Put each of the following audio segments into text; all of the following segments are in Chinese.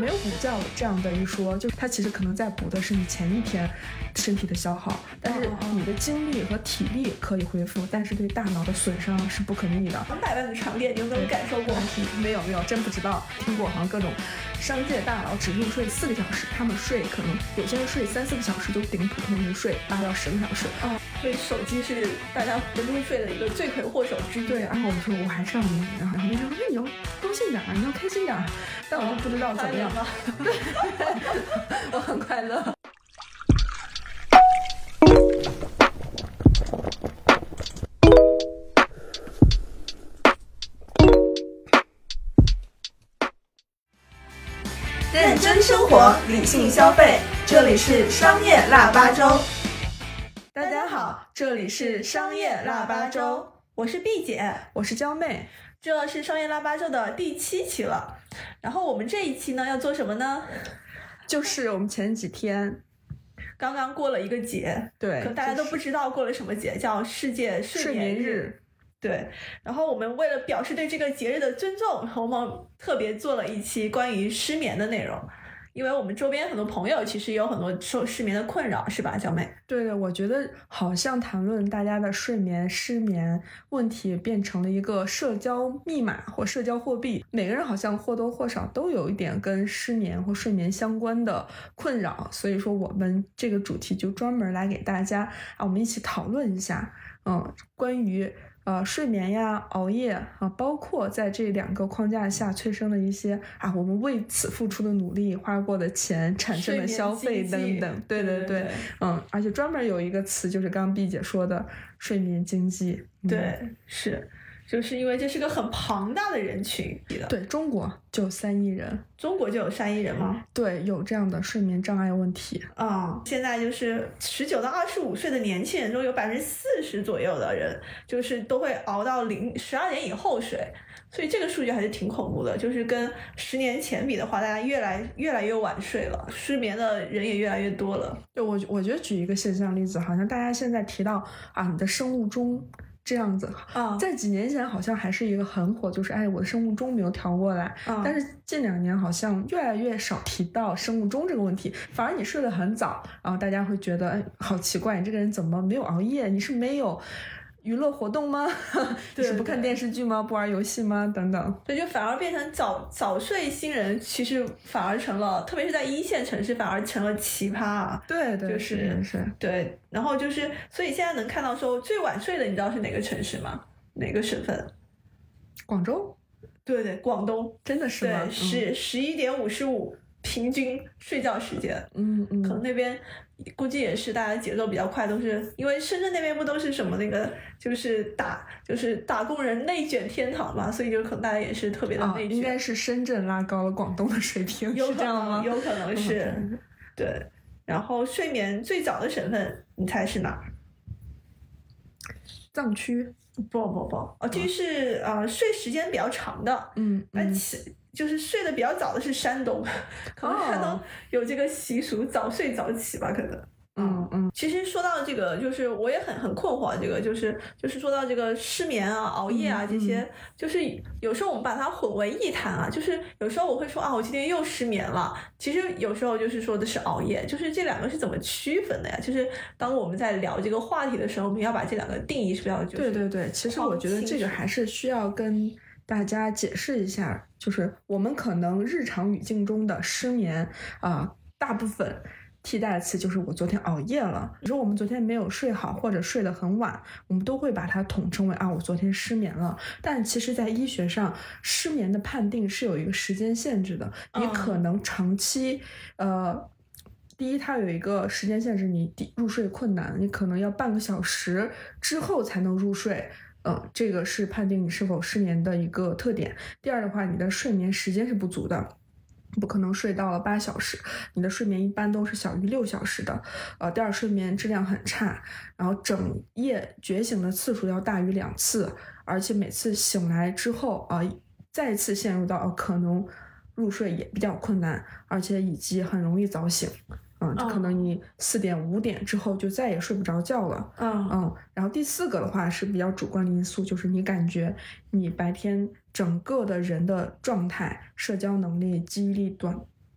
没有补觉这样的一说，就是它其实可能在补的是你前一天身体的消耗，但是你的精力和体力可以恢复，但是对大脑的损伤是不可逆的。两百万的长练，你有没有感受过？没有没有，真不知道。听过好像各种商界大佬只入睡四个小时，他们睡可能有些人睡三四个小时就顶普通人睡八到十个小时。哦，所以手机是大家不入睡的一个罪魁祸首之一。对，然后我说我还是要你，然后别人说那你要高兴点，你要开心点，但我就不知道怎么样。对，我很快乐。认真生活，理性消费，这里是商业腊八粥。这里是商业腊八粥，我是毕姐，我是娇妹，这是商业腊八粥的第七期了。然后我们这一期呢要做什么呢？就是我们前几天刚刚过了一个节，对，可大家都不知道过了什么节，叫世界睡眠日。对，然后我们为了表示对这个节日的尊重，我们特别做了一期关于失眠的内容。因为我们周边很多朋友其实也有很多受失眠的困扰，是吧，小美？对的，我觉得好像谈论大家的睡眠、失眠问题变成了一个社交密码或社交货币，每个人好像或多或少都有一点跟失眠或睡眠相关的困扰，所以说我们这个主题就专门来给大家啊，我们一起讨论一下，嗯，关于。呃，睡眠呀，熬夜啊，包括在这两个框架下催生的一些啊，我们为此付出的努力、花过的钱、产生的消费等等，对对对，嗯，而且专门有一个词，就是刚刚碧姐说的睡眠经济，对，是。就是因为这是个很庞大的人群，对中国就三亿人，中国就有三亿人吗？对，有这样的睡眠障碍问题啊。现在就是十九到二十五岁的年轻人中有百分之四十左右的人，就是都会熬到零十二点以后睡，所以这个数据还是挺恐怖的。就是跟十年前比的话，大家越来越来越晚睡了，失眠的人也越来越多了。对我，我觉得举一个现象例子，好像大家现在提到啊，你的生物钟。这样子啊，在几年前好像还是一个很火，就是哎，我的生物钟没有调过来。但是近两年好像越来越少提到生物钟这个问题，反而你睡得很早，然后大家会觉得哎，好奇怪，你这个人怎么没有熬夜？你是没有。娱乐活动吗？就是不看电视剧吗？不玩游戏吗？等等，所以就反而变成早早睡新人，其实反而成了，特别是在一线城市，反而成了奇葩啊！对对，是是，对。然后就是，所以现在能看到说最晚睡的，你知道是哪个城市吗？哪个省份？广州？对对，广东真的是吗？十十一点五十五平均睡觉时间，嗯嗯，可能那边。估计也是，大家节奏比较快，都是因为深圳那边不都是什么那个，就是打就是打工人内卷天堂嘛，所以就可能大家也是特别的内卷。应该是深圳拉高了广东的水平，有这样吗？有可能是，对。然后睡眠最早的省份，你猜是哪儿？藏区？不不不，哦，这是呃睡时间比较长的，嗯，而且。就是睡得比较早的是山东，可能山东有这个习俗，早睡早起吧，可能。嗯嗯。其实说到这个，就是我也很很困惑，这个就是就是说到这个失眠啊、熬夜啊这些，就是有时候我们把它混为一谈啊，就是有时候我会说啊，我今天又失眠了，其实有时候就是说的是熬夜，就是这两个是怎么区分的呀？就是当我们在聊这个话题的时候，我们要把这两个定义是不是要就是对对对，其实我觉得这个还是需要跟。大家解释一下，就是我们可能日常语境中的失眠啊，大部分替代词就是我昨天熬夜了。比如说我们昨天没有睡好，或者睡得很晚，我们都会把它统称为啊，我昨天失眠了。但其实，在医学上，失眠的判定是有一个时间限制的。你可能长期，呃，第一，它有一个时间限制，你入睡困难，你可能要半个小时之后才能入睡。嗯，这个是判定你是否失眠的一个特点。第二的话，你的睡眠时间是不足的，不可能睡到了八小时，你的睡眠一般都是小于六小时的。呃，第二，睡眠质量很差，然后整夜觉醒的次数要大于两次，而且每次醒来之后啊，再次陷入到可能入睡也比较困难，而且以及很容易早醒。嗯，可能你四点五点之后就再也睡不着觉了。嗯嗯，然后第四个的话是比较主观的因素，就是你感觉你白天整个的人的状态、社交能力、记忆力短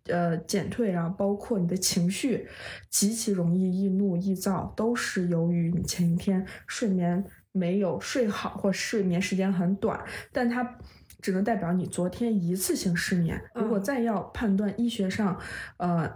呃减退然后，包括你的情绪极其容易易怒易躁，都是由于你前一天睡眠没有睡好，或睡眠时间很短。但它只能代表你昨天一次性失眠。如果再要判断医学上，呃。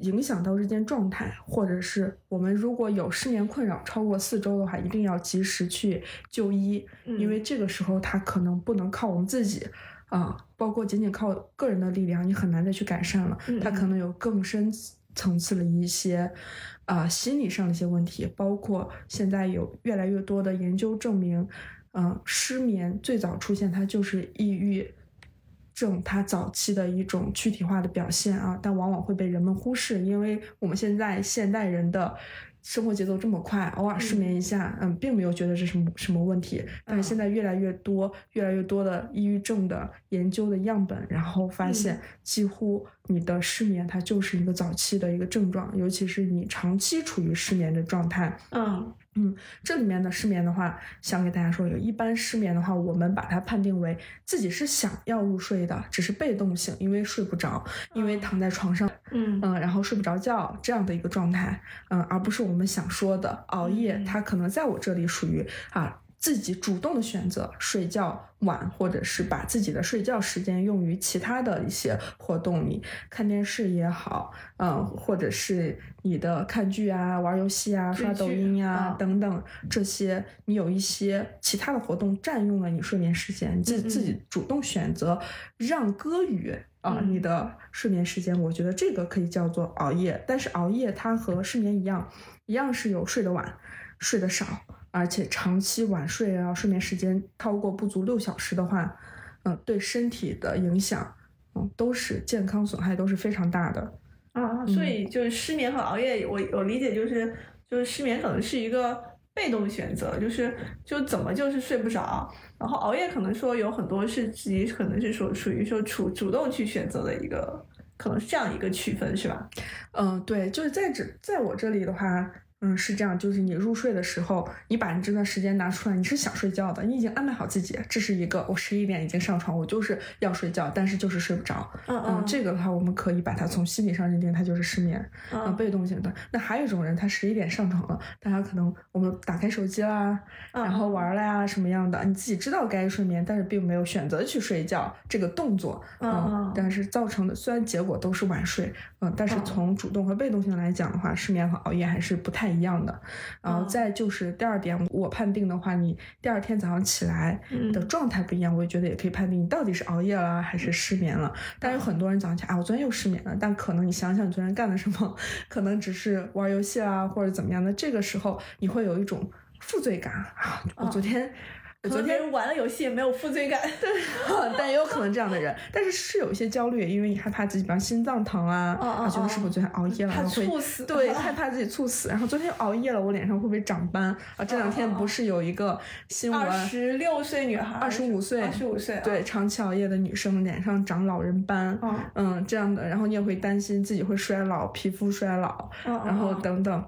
影响到日间状态，或者是我们如果有失眠困扰超过四周的话，一定要及时去就医，因为这个时候它可能不能靠我们自己啊，包括仅仅靠个人的力量，你很难再去改善了。他可能有更深层次的一些啊心理上的一些问题，包括现在有越来越多的研究证明，嗯，失眠最早出现它就是抑郁。症它早期的一种躯体化的表现啊，但往往会被人们忽视，因为我们现在现代人的生活节奏这么快，偶尔失眠一下，嗯，并没有觉得是什么什么问题。但是现在越来越多、越来越多的抑郁症的研究的样本，然后发现几乎你的失眠它就是一个早期的一个症状，尤其是你长期处于失眠的状态，嗯。嗯，这里面的失眠的话，想给大家说一个，一般失眠的话，我们把它判定为自己是想要入睡的，只是被动性，因为睡不着，因为躺在床上，嗯嗯，然后睡不着觉这样的一个状态，嗯，而不是我们想说的熬夜，它可能在我这里属于啊。自己主动的选择睡觉晚，或者是把自己的睡觉时间用于其他的一些活动里，看电视也好，嗯，或者是你的看剧啊、玩游戏啊、刷抖音呀等等这些，你有一些其他的活动占用了你睡眠时间，自自己主动选择让歌于啊你的睡眠时间，我觉得这个可以叫做熬夜。但是熬夜它和失眠一样，一样是有睡得晚、睡得少。而且长期晚睡然后，睡眠时间超过不足六小时的话，嗯，对身体的影响，嗯，都是健康损害都是非常大的啊。所以就是失眠和熬夜，我我理解就是就是失眠可能是一个被动选择，就是就怎么就是睡不着，然后熬夜可能说有很多是自己可能是说属于说主主动去选择的一个，可能是这样一个区分是吧？嗯，对，就是在这在我这里的话。嗯，是这样，就是你入睡的时候，你把你这段时间拿出来，你是想睡觉的，你已经安排好自己，这是一个，我十一点已经上床，我就是要睡觉，但是就是睡不着。嗯嗯，这个的话，我们可以把它从心理上认定，它就是失眠，嗯，被动型的。那还有一种人，他十一点上床了，但他可能我们打开手机啦，然后玩了呀，什么样的，你自己知道该睡眠，但是并没有选择去睡觉这个动作，嗯嗯，但是造成的虽然结果都是晚睡，嗯，但是从主动和被动性来讲的话，失眠和熬夜还是不太一样的。然后再就是第二点，我判定的话，你第二天早上起来的状态不一样，我也觉得也可以判定你到底是熬夜了还是失眠了。但有很多人早上起来，啊，我昨天又失眠了，但可能你想想你昨天干了什么，可能只是玩游戏啊或者怎么样的，这个时候你会有一种负罪感啊，我昨天。昨天玩了游戏也没有负罪感，对，但也有可能这样的人，但是是有一些焦虑，因为你害怕自己比方心脏疼啊，啊，觉得是不是昨天熬夜了，怕猝死，对，害怕自己猝死，然后昨天熬夜了，我脸上会不会长斑啊？这两天不是有一个新闻，二十六岁女孩，二十五岁，二十五岁，对，长期熬夜的女生脸上长老人斑，嗯，这样的，然后你也会担心自己会衰老，皮肤衰老，然后等等。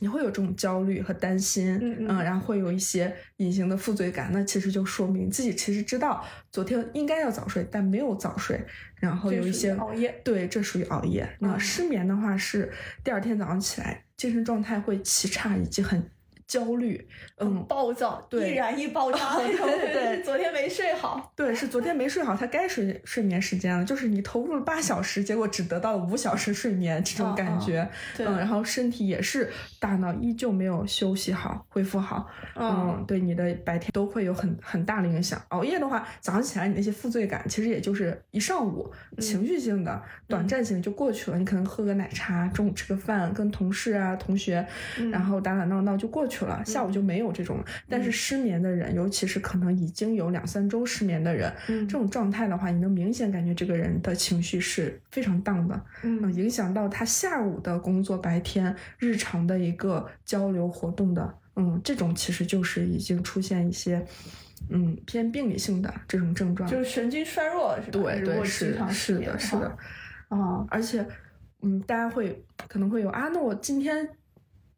你会有这种焦虑和担心，嗯，然后会有一些隐形的负罪感，那其实就说明自己其实知道昨天应该要早睡，但没有早睡，然后有一些熬夜，对，这属于熬夜。那失眠的话是第二天早上起来精神状态会奇差，以及很。焦虑，嗯，暴躁，对，易燃易爆炸，对对对，昨天没睡好，对，是昨天没睡好，他该睡睡眠时间了，就是你投入了八小时，结果只得到了五小时睡眠，这种感觉，嗯，然后身体也是，大脑依旧没有休息好，恢复好，嗯，对你的白天都会有很很大的影响。熬夜的话，早上起来你那些负罪感，其实也就是一上午情绪性的、短暂性就过去了，你可能喝个奶茶，中午吃个饭，跟同事啊、同学，然后打打闹闹就过去。去了，下午就没有这种。但是失眠的人，尤其是可能已经有两三周失眠的人，这种状态的话，你能明显感觉这个人的情绪是非常荡的，嗯，影响到他下午的工作、白天日常的一个交流活动的，嗯，这种其实就是已经出现一些，嗯，偏病理性的这种症状，就是神经衰弱，是吧？对对是是的是的，啊，而且，嗯，大家会可能会有啊，那我今天。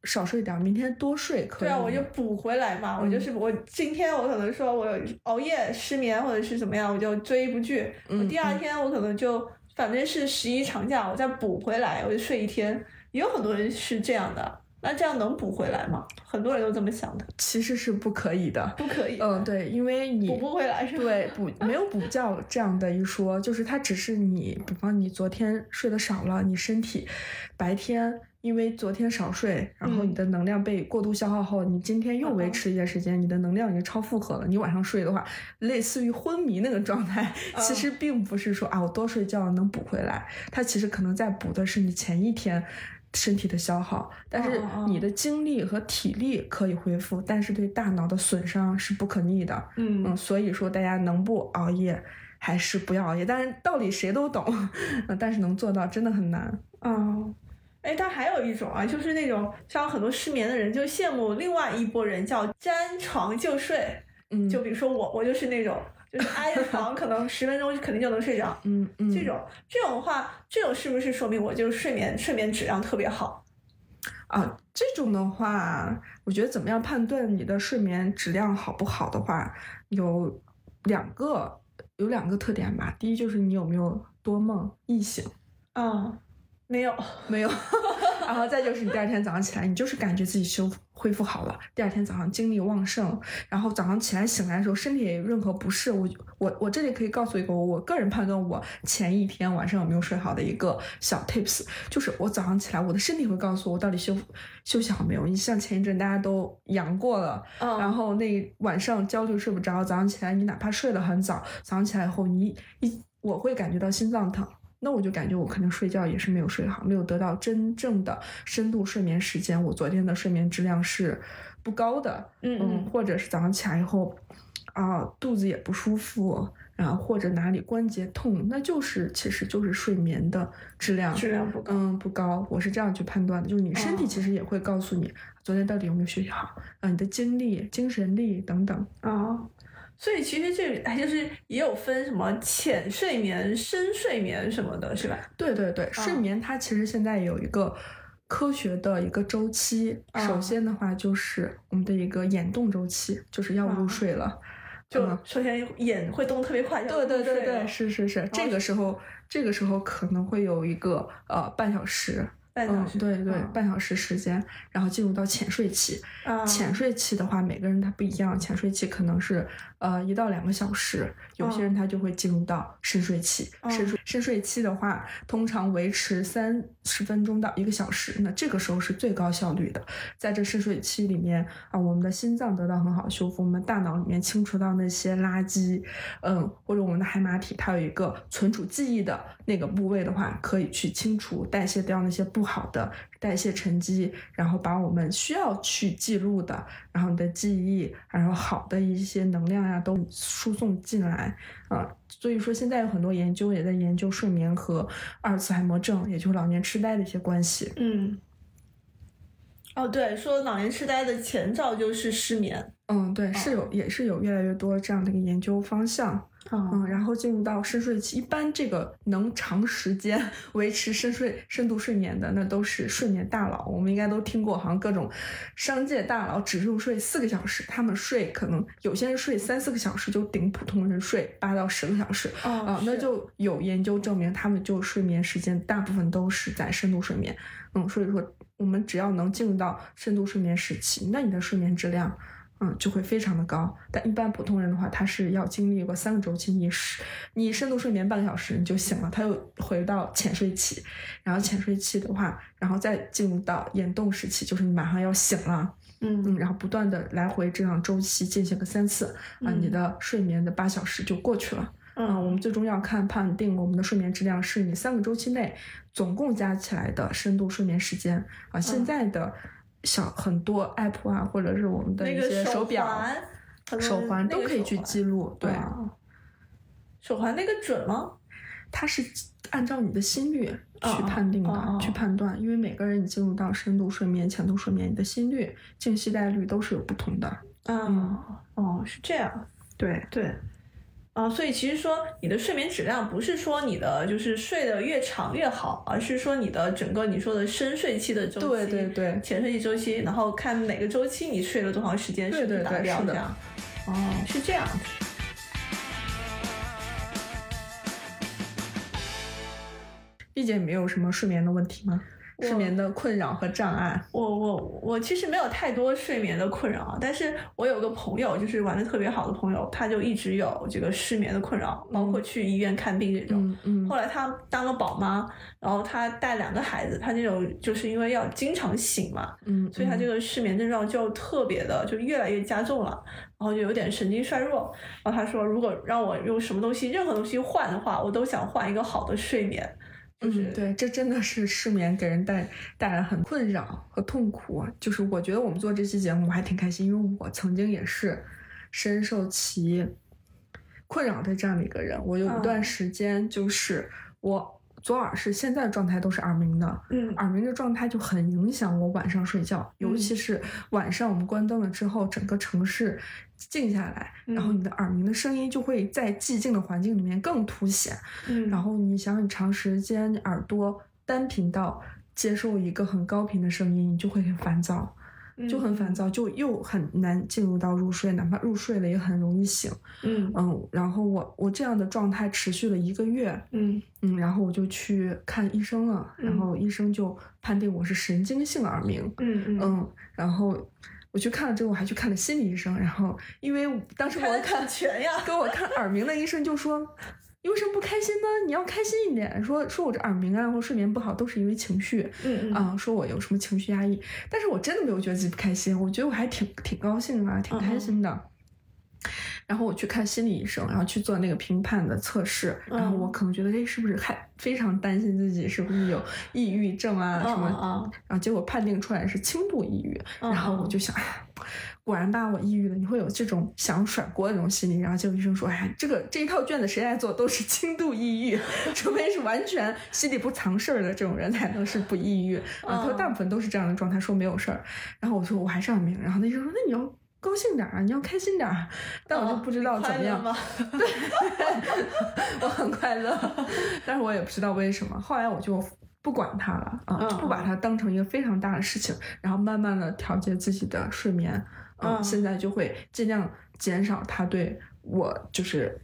少睡点，明天多睡可以。对啊，我就补回来嘛。我就是我今天我可能说我熬夜失眠或者是怎么样，我就追一部剧。我第二天我可能就反正是十一长假，我再补回来，我就睡一天。也有很多人是这样的，那这样能补回来吗？很多人都这么想的，其实是不可以的。不可以。嗯，对，因为你补不回来是吧？对，补没有补觉这样的一说，就是它只是你，比方你昨天睡得少了，你身体白天因为昨天少睡，然后你的能量被过度消耗后，你今天又维持一段时间，你的能量已经超负荷了。你晚上睡的话，类似于昏迷那个状态，其实并不是说啊我多睡觉能补回来，它其实可能在补的是你前一天。身体的消耗，但是你的精力和体力可以恢复，但是对大脑的损伤是不可逆的。嗯嗯，所以说大家能不熬夜还是不要熬夜。但是道理谁都懂，但是能做到真的很难。嗯，哎，但还有一种啊，就是那种像很多失眠的人就羡慕另外一拨人，叫沾床就睡。嗯，就比如说我，我就是那种。就是挨着床，可能十分钟肯定就能睡着。嗯嗯，这种这种的话，这种是不是说明我就是睡眠睡眠质量特别好？啊，这种的话，我觉得怎么样判断你的睡眠质量好不好的话，有两个有两个特点吧。第一就是你有没有多梦易醒？啊，没有没有。然后再就是你第二天早上起来，你就是感觉自己修恢复好了，第二天早上精力旺盛，然后早上起来醒来的时候身体也任何不适。我我我这里可以告诉一个我个人判断我前一天晚上有没有睡好的一个小 tips，就是我早上起来我的身体会告诉我到底休休息好没有。你像前一阵大家都阳过了，然后那晚上焦虑睡不着，早上起来你哪怕睡得很早，早上起来以后你一我会感觉到心脏疼。那我就感觉我可能睡觉也是没有睡好，没有得到真正的深度睡眠时间。我昨天的睡眠质量是不高的，嗯，或者是早上起来以后，啊，肚子也不舒服，然后或者哪里关节痛，那就是其实就是睡眠的质量质量不高，嗯，不高。我是这样去判断的，就是你身体其实也会告诉你昨天到底有没有休息好，啊，你的精力、精神力等等啊。所以其实这还就是也有分什么浅睡眠、深睡眠什么的，是吧？对对对，睡眠它其实现在有一个科学的一个周期。首先的话就是我们的一个眼动周期，就是要入睡了。就首先眼会动特别快，对对对对，是是是，这个时候这个时候可能会有一个呃半小时。嗯，对对，半小时时间，然后进入到浅睡期。浅睡期的话，每个人他不一样，浅睡期可能是呃一到两个小时，有些人他就会进入到深睡期。深睡深睡期的话，通常维持三十分钟到一个小时，那这个时候是最高效率的。在这深睡期里面啊，我们的心脏得到很好的修复，我们大脑里面清除到那些垃圾，嗯，或者我们的海马体它有一个存储记忆的那个部位的话，可以去清除代谢掉那些不。好的代谢沉积，然后把我们需要去记录的，然后你的记忆，然后好的一些能量呀，都输送进来啊。所以说，现在有很多研究也在研究睡眠和阿尔茨海默症，也就是老年痴呆的一些关系。嗯，哦，对，说老年痴呆的前兆就是失眠。嗯，对，是有，也是有越来越多这样的一个研究方向。嗯，然后进入到深睡期，一般这个能长时间 维持深睡、深度睡眠的，那都是睡眠大佬。我们应该都听过，好像各种商界大佬只入睡四个小时，他们睡可能有些人睡三四个小时就顶普通人睡八到十个小时啊，那就有研究证明他们就睡眠时间大部分都是在深度睡眠。嗯，所以说我们只要能进入到深度睡眠时期，那你的睡眠质量。嗯，就会非常的高。但一般普通人的话，他是要经历过三个周期，你是你深度睡眠半个小时你就醒了，他又回到浅睡期，然后浅睡期的话，然后再进入到眼动时期，就是你马上要醒了，嗯嗯，然后不断的来回这样周期进行个三次，啊，你的睡眠的八小时就过去了。嗯，我们最终要看判定我们的睡眠质量是你三个周期内总共加起来的深度睡眠时间啊，现在的。小很多 app 啊，或者是我们的一些手表、手环都可以去记录。对，手环那个准吗？它是按照你的心率去判定的，去判断。因为每个人你进入到深度睡眠、浅度睡眠，你的心率、静息带率都是有不同的。嗯，哦，是这样。对对。啊，所以其实说你的睡眠质量不是说你的就是睡得越长越好，而是说你的整个你说的深睡期的周期，对对对，浅睡期周期，然后看每个周期你睡了多长时间，对对对，是这样。哦，是这样。毕姐没有什么睡眠的问题吗？失眠的困扰和障碍，我我我其实没有太多睡眠的困扰，但是我有个朋友，就是玩的特别好的朋友，他就一直有这个失眠的困扰，包括去医院看病这种。嗯嗯。后来他当了宝妈，然后他带两个孩子，他这种就是因为要经常醒嘛，嗯，所以他这个失眠症状就特别的就越来越加重了，然后就有点神经衰弱。然后他说，如果让我用什么东西，任何东西换的话，我都想换一个好的睡眠。嗯，对，这真的是失眠给人带带来很困扰和痛苦。就是我觉得我们做这期节目我还挺开心，因为我曾经也是深受其困扰的这样的一个人。我有一段时间就是我。左耳是现在状态都是耳鸣的，嗯，耳鸣的状态就很影响我晚上睡觉，尤其是晚上我们关灯了之后，整个城市静下来，然后你的耳鸣的声音就会在寂静的环境里面更凸显，嗯，然后你想你长时间耳朵单频道接受一个很高频的声音，你就会很烦躁。就很烦躁，就又很难进入到入睡，哪怕入睡了也很容易醒。嗯嗯，然后我我这样的状态持续了一个月。嗯嗯，然后我就去看医生了，然后医生就判定我是神经性耳鸣。嗯嗯嗯，然后我去看了之后，我还去看了心理医生，然后因为当时我看全呀，给我看耳鸣的医生就说。你为什么不开心呢？你要开心一点。说说我这耳鸣啊，或睡眠不好，都是因为情绪。嗯嗯。说我有什么情绪压抑，但是我真的没有觉得自己不开心，我觉得我还挺挺高兴的，挺开心的。然后我去看心理医生，然后去做那个评判的测试，然后我可能觉得，哎，是不是还非常担心自己是不是有抑郁症啊什么？然后结果判定出来是轻度抑郁，然后我就想，哎。果然吧，我抑郁了。你会有这种想甩锅的这种心理，然后结果医生说：“哎，这个这一套卷子谁来做都是轻度抑郁，除非是完全心里不藏事儿的这种人才能是不抑郁。”啊，他说大部分都是这样的状态，说没有事儿。然后我说我还是耳鸣，然后那医生说：“那你要高兴点啊，你要开心点儿。”但我就不知道怎么样。对，我很快乐，但是我也不知道为什么。后来我就不管他了啊，就不把它当成一个非常大的事情，然后慢慢的调节自己的睡眠。嗯，现在就会尽量减少它对我就是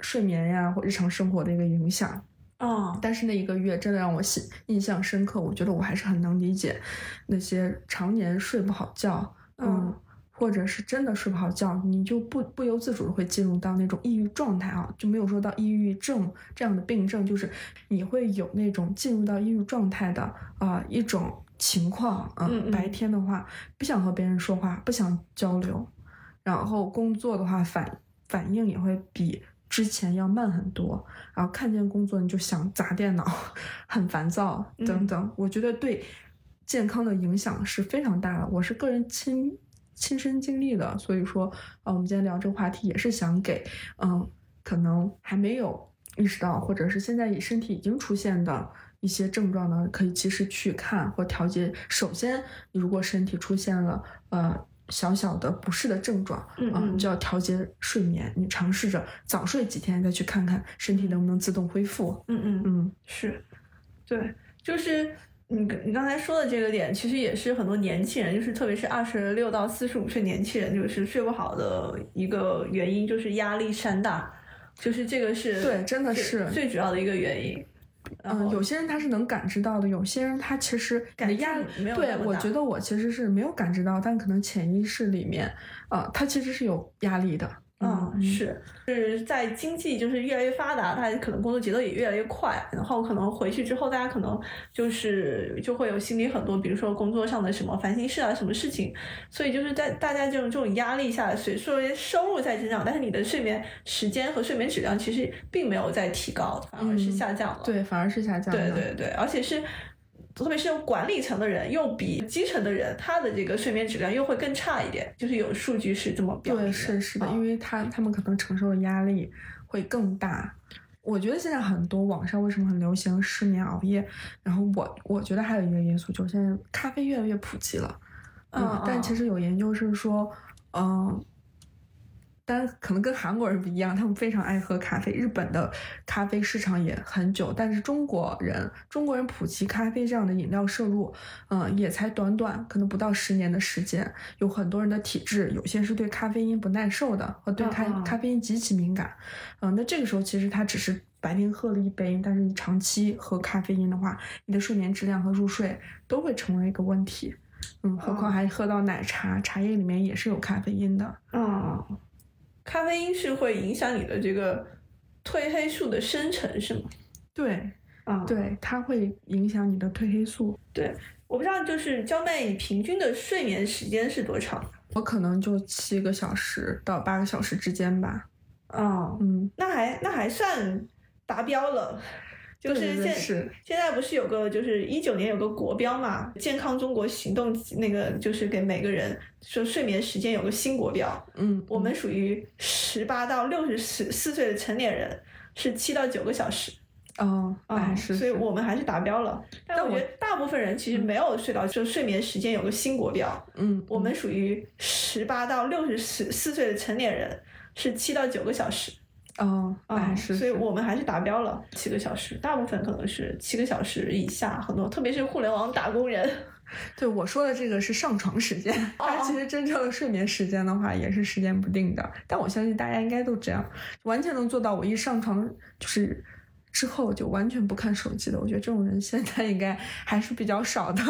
睡眠呀或日常生活的一个影响。嗯，但是那一个月真的让我印印象深刻，我觉得我还是很能理解那些常年睡不好觉，嗯，或者是真的睡不好觉，你就不不由自主的会进入到那种抑郁状态啊，就没有说到抑郁症这样的病症，就是你会有那种进入到抑郁状态的啊一种。情况，嗯，白天的话不想和别人说话，不想交流，然后工作的话反反应也会比之前要慢很多，然后看见工作你就想砸电脑，很烦躁等等。我觉得对健康的影响是非常大的，我是个人亲亲身经历的，所以说啊，我们今天聊这个话题也是想给嗯，可能还没有意识到，或者是现在以身体已经出现的。一些症状呢，可以及时去看或调节。首先，你如果身体出现了呃小小的不适的症状，嗯，就要调节睡眠。你尝试着早睡几天，再去看看身体能不能自动恢复。嗯嗯嗯，是，对，就是你你刚才说的这个点，其实也是很多年轻人，就是特别是二十六到四十五岁年轻人，就是睡不好的一个原因，就是压力山大，就是这个是对，真的是最主要的一个原因。嗯，有些人他是能感知到的，有些人他其实感觉压没有对，我觉得我其实是没有感知到，但可能潜意识里面，呃，他其实是有压力的。嗯，是是在经济就是越来越发达，大家可能工作节奏也越来越快，然后可能回去之后，大家可能就是就会有心里很多，比如说工作上的什么烦心事啊，什么事情，所以就是在大家这种这种压力下，虽说收入在增长，但是你的睡眠时间和睡眠质量其实并没有在提高，反而是下降了。对，反而是下降了。对对对，而且是。特别是管理层的人，又比基层的人，他的这个睡眠质量又会更差一点。就是有数据是这么表示的。对，是是的，因为他他们可能承受的压力会更大。我觉得现在很多网上为什么很流行失眠熬夜，然后我我觉得还有一个因素就是现在咖啡越来越普及了。嗯，但其实有研究是说，嗯。但可能跟韩国人不一样，他们非常爱喝咖啡。日本的咖啡市场也很久，但是中国人中国人普及咖啡这样的饮料摄入，嗯，也才短短可能不到十年的时间。有很多人的体质，有些是对咖啡因不耐受的，和对咖咖啡因极其敏感。嗯，那这个时候其实他只是。白天喝了一杯，但是你长期喝咖啡因的话，你的睡眠质量和入睡都会成为一个问题。嗯，何况还喝到奶茶，茶叶里面也是有咖啡因的。嗯，咖啡因是会影响你的这个褪黑素的生成，是吗？对，啊、对，它会影响你的褪黑素。对，我不知道，就是娇妹，你平均的睡眠时间是多长？我可能就七个小时到八个小时之间吧。啊、嗯，那还那还算达标了。就是现是现在不是有个就是一九年有个国标嘛，健康中国行动那个就是给每个人说睡眠时间有个新国标，嗯，我们属于十八到六十四四岁的成年人是七到九个小时哦，啊、哎是，所以我们还是达标了。但我觉得大部分人其实没有睡到，就睡眠时间有个新国标，嗯，我们属于十八到六十四四岁的成年人是七到九个小时。哦，啊、哎是，所以我们还是达标了七个小时，大部分可能是七个小时以下，很多特别是互联网打工人。对我说的这个是上床时间，它其实真正的睡眠时间的话也是时间不定的。但我相信大家应该都这样，完全能做到。我一上床就是之后就完全不看手机的。我觉得这种人现在应该还是比较少的。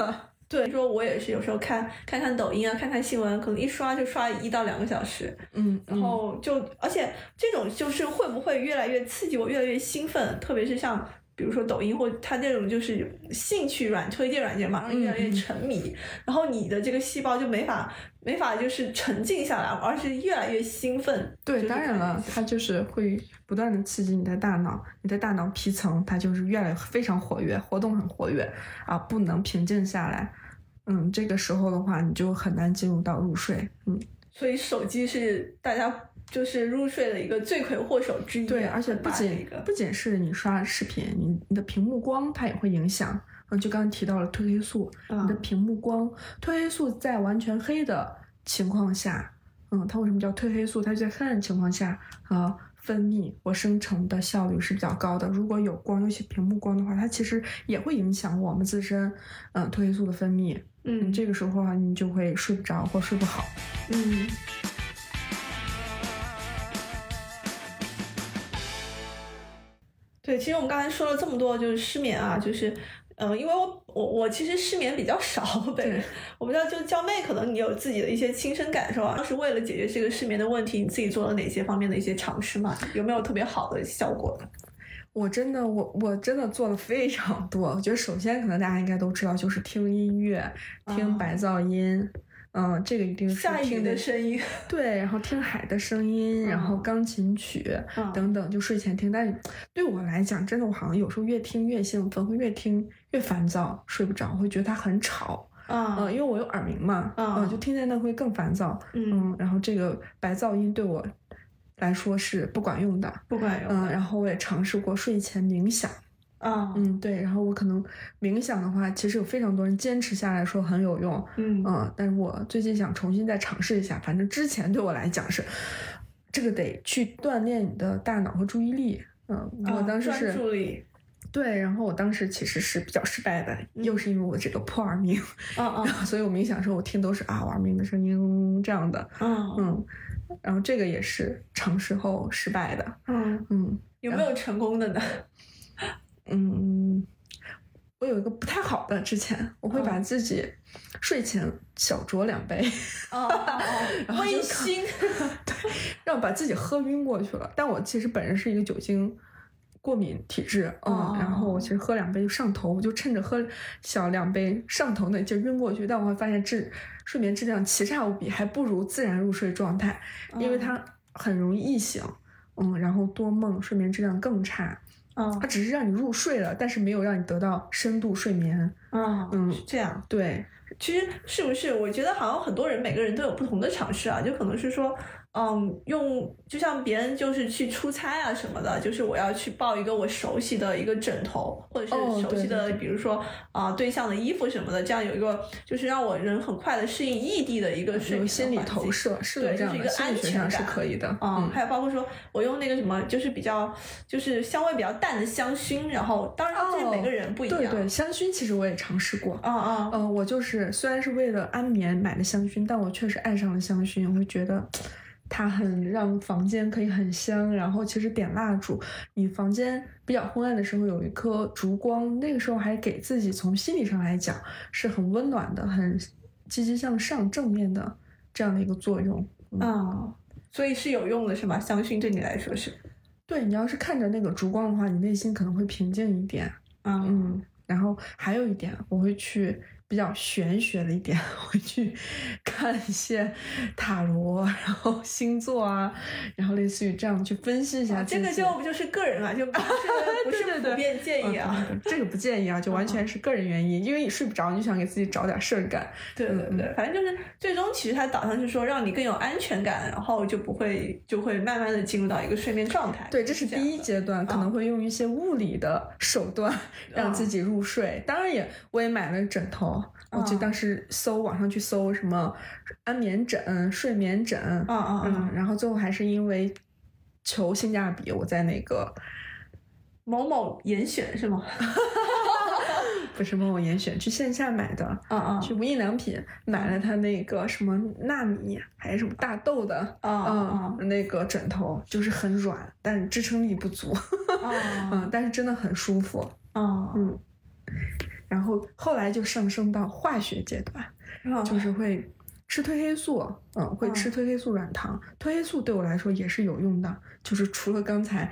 对，说我也是有时候看看看抖音啊，看看新闻，可能一刷就刷一到两个小时，嗯，然后就而且这种就是会不会越来越刺激我，越来越兴奋，特别是像。比如说抖音或它这种就是兴趣软推荐软件，马上越来越沉迷，然后你的这个细胞就没法没法就是沉静下来，而是越来越兴奋。对，当然了，它就是会不断的刺激你的大脑，你的大脑皮层它就是越来越非常活跃，活动很活跃啊，不能平静下来。嗯，这个时候的话，你就很难进入到入睡。嗯，所以手机是大家就是入睡的一个罪魁祸首之一啊。对，而且不仅不仅是你刷视频，你你的屏幕光它也会影响。嗯，就刚刚提到了褪黑素，你的嗯屏幕光，褪黑素在完全黑的情况下，嗯，它为什么叫褪黑素？它是在黑暗情况下啊、分泌或生成的效率是比较高的。如果有光，尤其屏幕光的话，它其实也会影响我们自身，嗯，褪黑素的分泌。嗯这个时候啊，你就会睡不着或睡不好。嗯。对，其实我们刚才说了这么多，就是失眠啊，就是，嗯、因为我我我其实失眠比较少，本人对我不知道，就娇妹可能你有自己的一些亲身感受啊，当时为了解决这个失眠的问题，你自己做了哪些方面的一些尝试嘛？有没有特别好的效果？我真的，我我真的做了非常多。我觉得首先可能大家应该都知道，就是听音乐，听啊白噪音，嗯，这个一定是下雨听的声音，对，然后听海的声音，然后嗯钢琴曲、嗯等等，就睡前听。但对我来讲，真的我好像有时候越听越兴奋，会越听越烦躁，睡不着，会觉得它很吵。啊嗯，因为我有耳鸣嘛，嗯就听见那会更烦躁。嗯，嗯，然后这个白噪音对我来说是不管用的。不管用，嗯，然后我也尝试过睡前冥想。啊，嗯，对，然后我可能冥想的话，其实有非常多人坚持下来说很有用。嗯嗯，但是我最近想重新再尝试一下，反正之前对我来讲是，这个得去锻炼你的大脑和注意力。嗯，我当时是、对，然后我当时其实是比较失败的，又是因为我这个破耳鸣，啊啊所以我冥想的时候我听都是啊我耳鸣的声音这样的，嗯嗯，然后这个也是尝试后失败的，嗯，嗯有没有成功的呢？嗯，我有一个不太好的，之前我会把嗯自己睡前小酌两杯。哦然后就微醺，让把自己喝晕过去了。但我其实本人是一个酒精过敏体质，嗯，哦然后我其实喝两杯就上头，我就趁着喝小两杯上头那劲儿晕过去。但我会发现质睡眠质量奇差无比，还不如自然入睡状态，因为它很容易易醒，嗯，然后多梦，睡眠质量更差。嗯它只是让你入睡了，但是没有让你得到深度睡眠。嗯嗯是这样。对，其实是不是？我觉得好像很多人每个人都有不同的尝试啊，就可能是说，嗯，用就像别人就是去出差啊什么的，就是我要去抱一个我熟悉的一个枕头，或者哦是熟悉的，对对对比如说啊、对象的衣服什么的，这样有一个就是让我人很快的适应异地的一个睡眠心理投射是有对，这样的，就是一个安全上是。可以的。嗯，还有包括说我用那个什么，就是比较就是香味比较淡的香薰，然后当然这每个人不一样。对对，香薰其实我也尝试过。啊啊嗯，我就是虽然是为了安眠买的香薰，但我确实爱上了香薰。我会觉得它很让房间可以很香。然后其实点蜡烛，你房间比较昏暗的时候有一颗烛光，那个时候还给自己从心理上来讲是很温暖的、很积极向上、正面的这样的一个作用。啊，所以是有用的，是吗？香薰对你来说是？对你要是看着那个烛光的话，你内心可能会平静一点。啊嗯，然后还有一点，我会去。比较玄学的一点，会去看一些塔罗，然后星座啊，然后类似于这样去分析一下。这个就不就是个人嘛，就不是不是普遍建议啊。这个不建议啊，就完全是个人原因，因为你睡不着，你就想给自己找点事儿干。对对对，反正就是最终其实它导向是说让你更有安全感，然后就不会就会慢慢的进入到一个睡眠状态。对，这是第一阶段，可能会用一些物理的手段让自己入睡。当然也，我也买了枕头。我就当时搜网上去搜什么安眠枕、睡眠枕，嗯嗯嗯，然后最后还是因为求性价比，我在那个某某严选是吗？不是某某严选，去线下买的，嗯嗯，去无印良品买了他那个什么纳米还是什么大豆的，嗯嗯，那个枕头就是很软，但支撑力不足，嗯，但是真的很舒服，嗯。嗯。然后后来就上升到化学阶段，就是会吃褪黑素，嗯，会吃褪黑素软糖。褪黑素对我来说也是有用的，就是除了刚才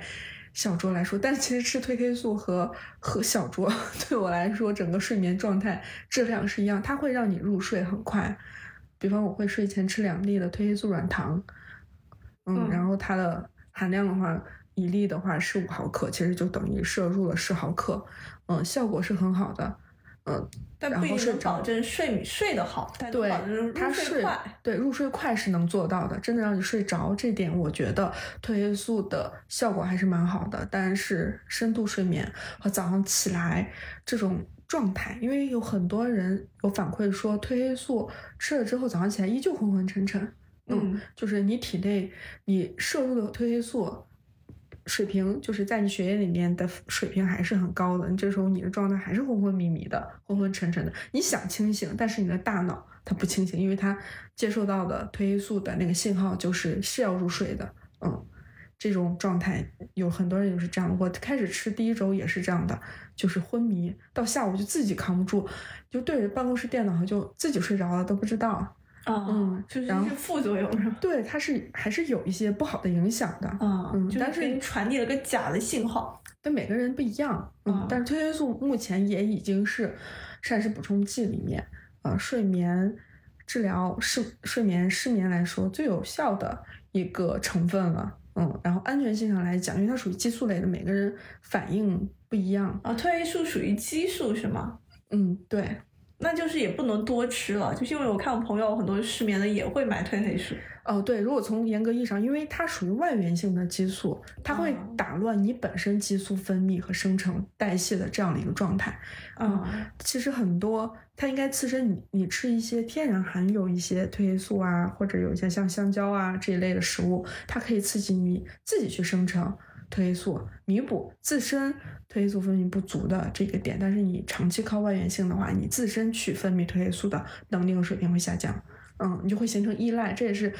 小卓来说，但其实吃褪黑素和和小卓 对我来说，整个睡眠状态质量是一样，它会让你入睡很快。比方我会睡前吃两粒的褪黑素软糖，嗯，然后它的含量的话，一粒的话是五毫克，其实就等于摄入了十毫克，嗯，效果是很好的。嗯，但不一定能保证睡睡得好，但对，它睡快对入睡快是能做到的，真的让你睡着，这点我觉得褪黑素的效果还是蛮好的。但是深度睡眠和早上起来这种状态，因为有很多人有反馈说褪黑素吃了之后早上起来依旧昏昏沉沉，嗯，就是你体内你摄入的褪黑素。水平就是在你血液里面的水平还是很高的，你这时候你的状态还是昏昏迷迷的、昏昏沉沉的。你想清醒，但是你的大脑它不清醒，因为它接受到的褪黑素的那个信号就是是要入睡的。嗯，这种状态有很多人也是这样。我开始吃第一周也是这样的，就是昏迷，到下午就自己扛不住，就对着办公室电脑就自己睡着了都不知道。啊，嗯，就是副作用是吧？对，它是还是有一些不好的影响的。啊，嗯，但是传递了个假的信号，对每个人不一样。嗯，但是褪黑素目前也已经是膳食补充剂里面，呃，睡眠治疗失睡眠失眠来说最有效的一个成分了。嗯，然后安全性上来讲，因为它属于激素类的，每个人反应不一样。啊，褪黑素属于激素是吗？嗯，对。那就是也不能多吃了，就是因为我看我朋友很多失眠的也会买褪黑素。哦，对，如果从严格意义上，因为它属于外源性的激素，它会打乱你本身激素分泌和生成代谢的这样的一个状态。嗯，其实很多它应该刺身你你吃一些天然含有一些褪黑素啊，或者有一些像香蕉啊这一类的食物，它可以刺激你自己去生成。褪黑素弥补自身褪黑素分泌不足的这个点，但是你长期靠外源性的话，你自身去分泌褪黑素的能力和水平会下降，嗯，你就会形成依赖，这也是，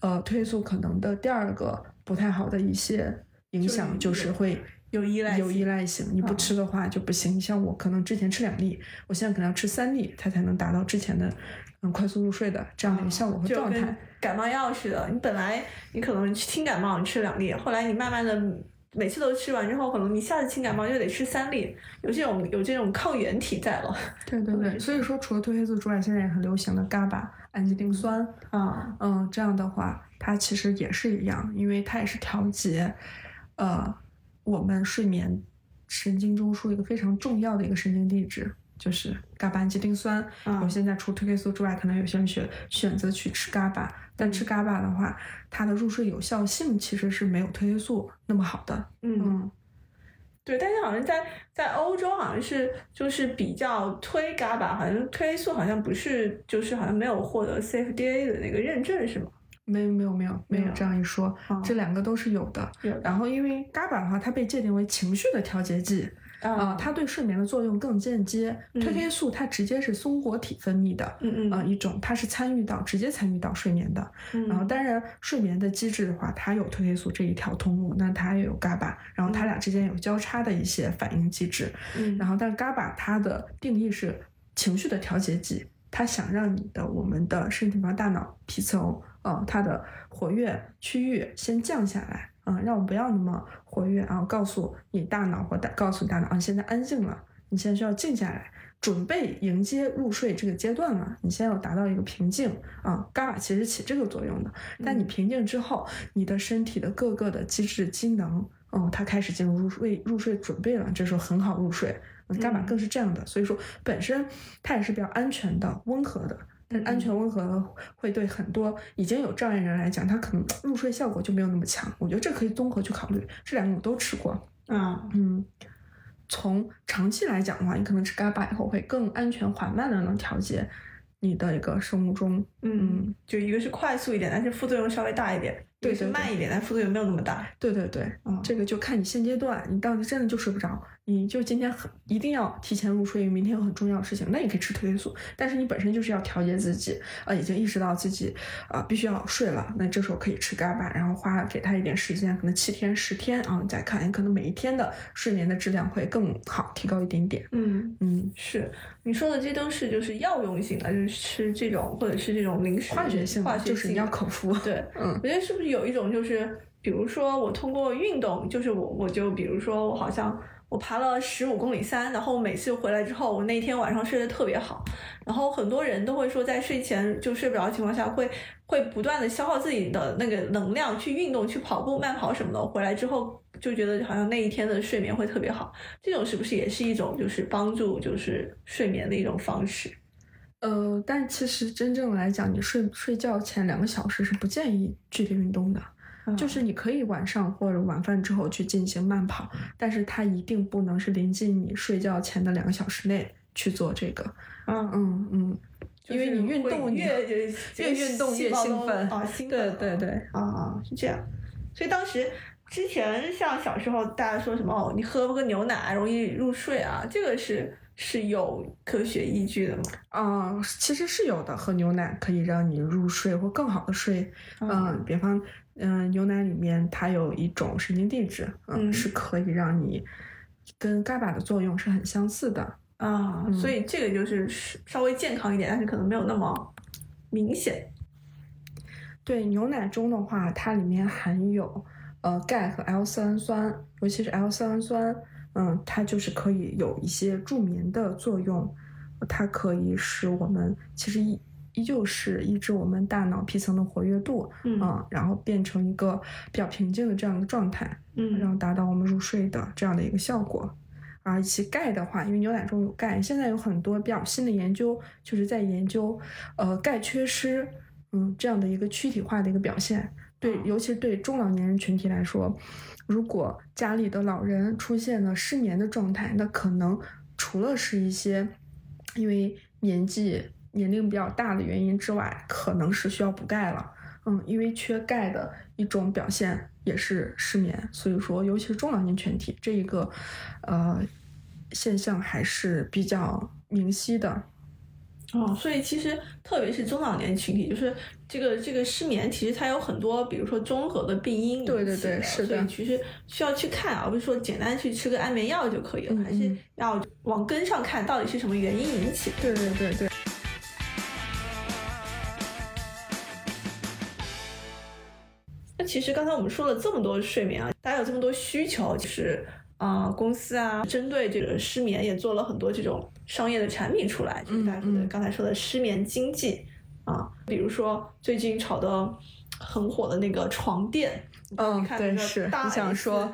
呃，褪黑素可能的第二个不太好的一些影响，就是会有依赖有依赖性，你不吃的话就不行。你像我可能之前吃两粒，我现在可能要吃三粒，它才能达到之前的嗯快速入睡的这样的一个效果和状态。感冒药似的，你本来你可能轻感冒你吃两粒，后来你慢慢的。每次都吃完之后，可能你下次轻感冒又得吃三粒，有这种有这种抗原体在了。对对对，所以说除了褪黑素之外，现在也很流行的 GABA 氨基丁酸啊，嗯，这样的话，它其实也是一样，因为它也是调节，呃，我们睡眠神经中枢一个非常重要的一个神经递质。就是 GABA 氨基丁酸，我现在除褪黑素之外，可能有些人选选择去吃 GABA，但吃 GABA 的话，它的入睡有效性其实是没有褪黑素那么好的。嗯，对，但是好像在在欧洲好像是就是比较推 GABA，好像褪黑素好像不是，就是好像没有获得 CFDA 的那个认证，是吗？没有没有没有没有这样一说，这两个都是有的。然后因为 GABA 的话，它被界定为情绪的调节剂。啊，它对睡眠的作用更间接。褪黑素它直接是松果体分泌的，嗯嗯，啊一种，它是参与到直接参与到睡眠的。然后当然睡眠的机制的话，它有褪黑素这一条通路，那它也有 GABA，然后它俩之间有交叉的一些反应机制。嗯，然后但 GABA 它的定义是情绪的调节剂，它想让你的我们的身体方大脑皮层，呃，它的活跃区域先降下来。嗯，让我不要那么活跃，啊告诉你大脑或大告诉你大脑啊，现在安静了，你现在需要静下来，准备迎接入睡这个阶段了。你现在要达到一个平静啊，伽马其实起这个作用的。但你平静之后，你的身体的各个的机制机能，嗯，它开始进入入睡入睡准备了，这时候很好入睡。伽马更是这样的，所以说本身它也是比较安全的、温和的。安全温和会对很多已经有障碍人来讲，他可能入睡效果就没有那么强。我觉得这可以综合去考虑。这两个我都吃过。啊，嗯，从长期来讲的话，你可能吃 GABA 以后会更安全、缓慢的能调节你的一个生物钟。嗯，就一个是快速一点，但是副作用稍微大一点；对，是慢一点，但副作用没有那么大。对对对，嗯，这个就看你现阶段，你到底真的就睡不着。你就今天很一定要提前入睡，因为明天有很重要的事情，那你可以吃褪黑素。但是你本身就是要调节自己，啊，已经意识到自己啊必须要睡了，那这时候可以吃 GABA，然后花给他一点时间，可能七天十天啊，你再看，你可能每一天的睡眠的质量会更好，提高一点点。嗯嗯，是你说的这都是就是药用型的，就是吃这种或者是这种零食化学性，化学就是你要口服。对，嗯，我觉得是不是有一种就是，比如说我通过运动，就是我我就比如说我好像。我爬了十五公里山，然后每次回来之后，我那天晚上睡得特别好。然后很多人都会说，在睡前就睡不着的情况下，会会不断的消耗自己的那个能量去运动，去跑步、慢跑什么的。回来之后就觉得好像那一天的睡眠会特别好。这种是不是也是一种就是帮助就是睡眠的一种方式？呃，但其实真正来讲，你睡睡觉前两个小时是不建议剧烈运动的。就是你可以晚上或者晚饭之后去进行慢跑，但是它一定不能是临近你睡觉前的两个小时内去做这个。嗯嗯嗯，因为你运动越越运动越兴奋啊，兴奋对对对啊，是这样。所以当时之前像小时候大家说什么哦，你喝个牛奶容易入睡啊，这个是是有科学依据的吗？啊，其实是有的，喝牛奶可以让你入睡或更好的睡。嗯，比方。嗯，牛奶里面它有一种神经递质，嗯，是可以让你跟 GABA 的作用是很相似的啊，所以这个就是稍微健康一点，但是可能没有那么明显。对，牛奶中的话，它里面含有呃钙和 L 色氨酸，尤其是 L 色氨酸，嗯，它就是可以有一些助眠的作用，它可以使我们其实一。依旧是抑制我们大脑皮层的活跃度，嗯，然后变成一个比较平静的这样的状态，嗯，然后达到我们入睡的这样的一个效果。而其钙的话，因为牛奶中有钙，现在有很多比较新的研究，就是在研究，呃，钙缺失，嗯，这样的一个躯体化的一个表现。对，尤其是对中老年人群体来说，如果家里的老人出现了失眠的状态，那可能除了是一些因为年纪。年龄比较大的原因之外，可能是需要补钙了。嗯，因为缺钙的一种表现也是失眠，所以说，尤其是中老年群体，这一个呃现象还是比较明晰的。哦，所以其实特别是中老年群体，就是这个这个失眠，其实它有很多，比如说综合的病因对对对，是的。所以其实需要去看，而不是说简单去吃个安眠药就可以了，还是要往根上看，到底是什么原因引起的。对对对对。那其实刚才我们说了这么多睡眠啊，大家有这么多需求，就是啊，公司啊，针对这个失眠也做了很多这种商业的产品出来，就是大家说的刚才说的失眠经济啊，比如说最近炒的很火的那个床垫，嗯，对，是你想说，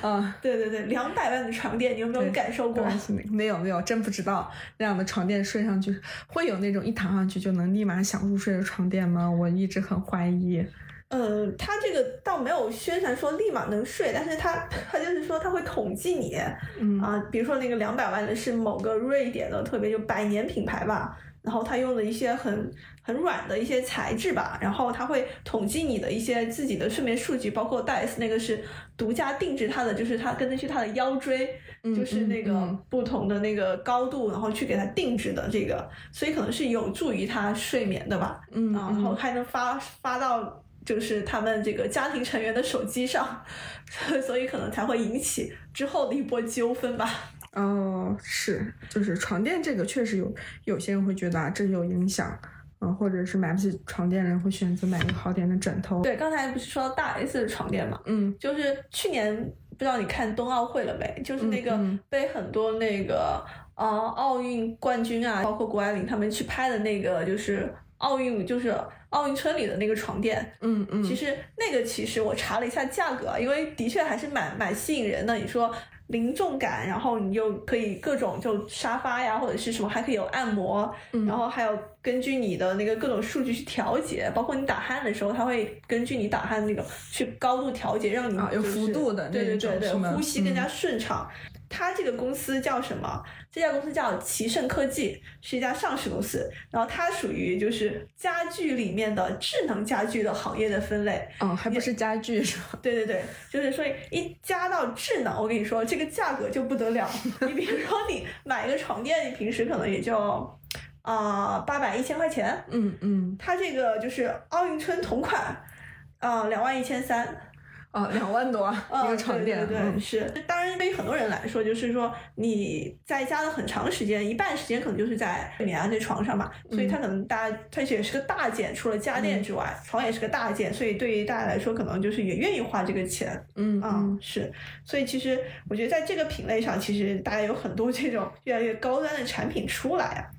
啊，对对对，两百万的床垫，你有没有感受过？没有没有，真不知道那样的床垫睡上去会有那种一躺上去就能立马想入睡的床垫吗？我一直很怀疑。呃，他这个倒没有宣传说立马能睡，但是他他就是说他会统计你，嗯。啊，比如说那个两百万的是某个瑞典的特别就百年品牌吧，然后他用的一些很很软的一些材质吧，然后他会统计你的一些自己的睡眠数据，包括戴斯那个是独家定制它的，就是它根据它的腰椎，就是那个不同的那个高度，然后去给它定制的这个，所以可能是有助于他睡眠的吧，嗯，然后还能发发到就是他们这个家庭成员的手机上，所以可能才会引起之后的一波纠纷吧。哦，是，就是床垫这个确实有有些人会觉得啊，这有影响，嗯，或者是买不起床垫的人会选择买一个好点的枕头。对，刚才不是说到大 S 的床垫嘛，嗯，就是去年不知道你看冬奥会了没？就是那个被很多那个呃奥运冠军啊，包括谷爱凌他们去拍的那个就是奥运就是奥运村里的那个床垫，嗯嗯，其实那个其实我查了一下价格，因为的确还是蛮蛮吸引人的。你说。零重感，然后你又可以各种就沙发呀，或者是什么，还可以有按摩，然后还有根据你的那个各种数据去调节，包括你打鼾的时候，它会根据你打鼾那个去高度调节，让你有幅度的对对对对，呼吸更加顺畅。它这个公司叫什么？这家公司叫奇胜科技，是一家上市公司。然后它属于就是家具里面的智能家具的行业的分类。嗯，还不是家具是吧？对对对，就是所以一加到智能，我跟你说这个价格就不得了。你比如说你买一个床垫，你平时可能也就啊八百一千块钱。嗯嗯，它这个就是奥运村同款，啊两万一千三。啊，两万多一个床垫，对对对，是。当然，对于很多人来说，就是说你在家的很长时间，一半时间可能就是在眠啊这床上嘛，所以它可能大家它也是个大件，除了家电之外，床也是个大件，所以对于大家来说，可能就是也愿意花这个钱。嗯啊，是。所以其实我觉得在这个品类上，其实大家有很多这种越来越高端的产品出来啊。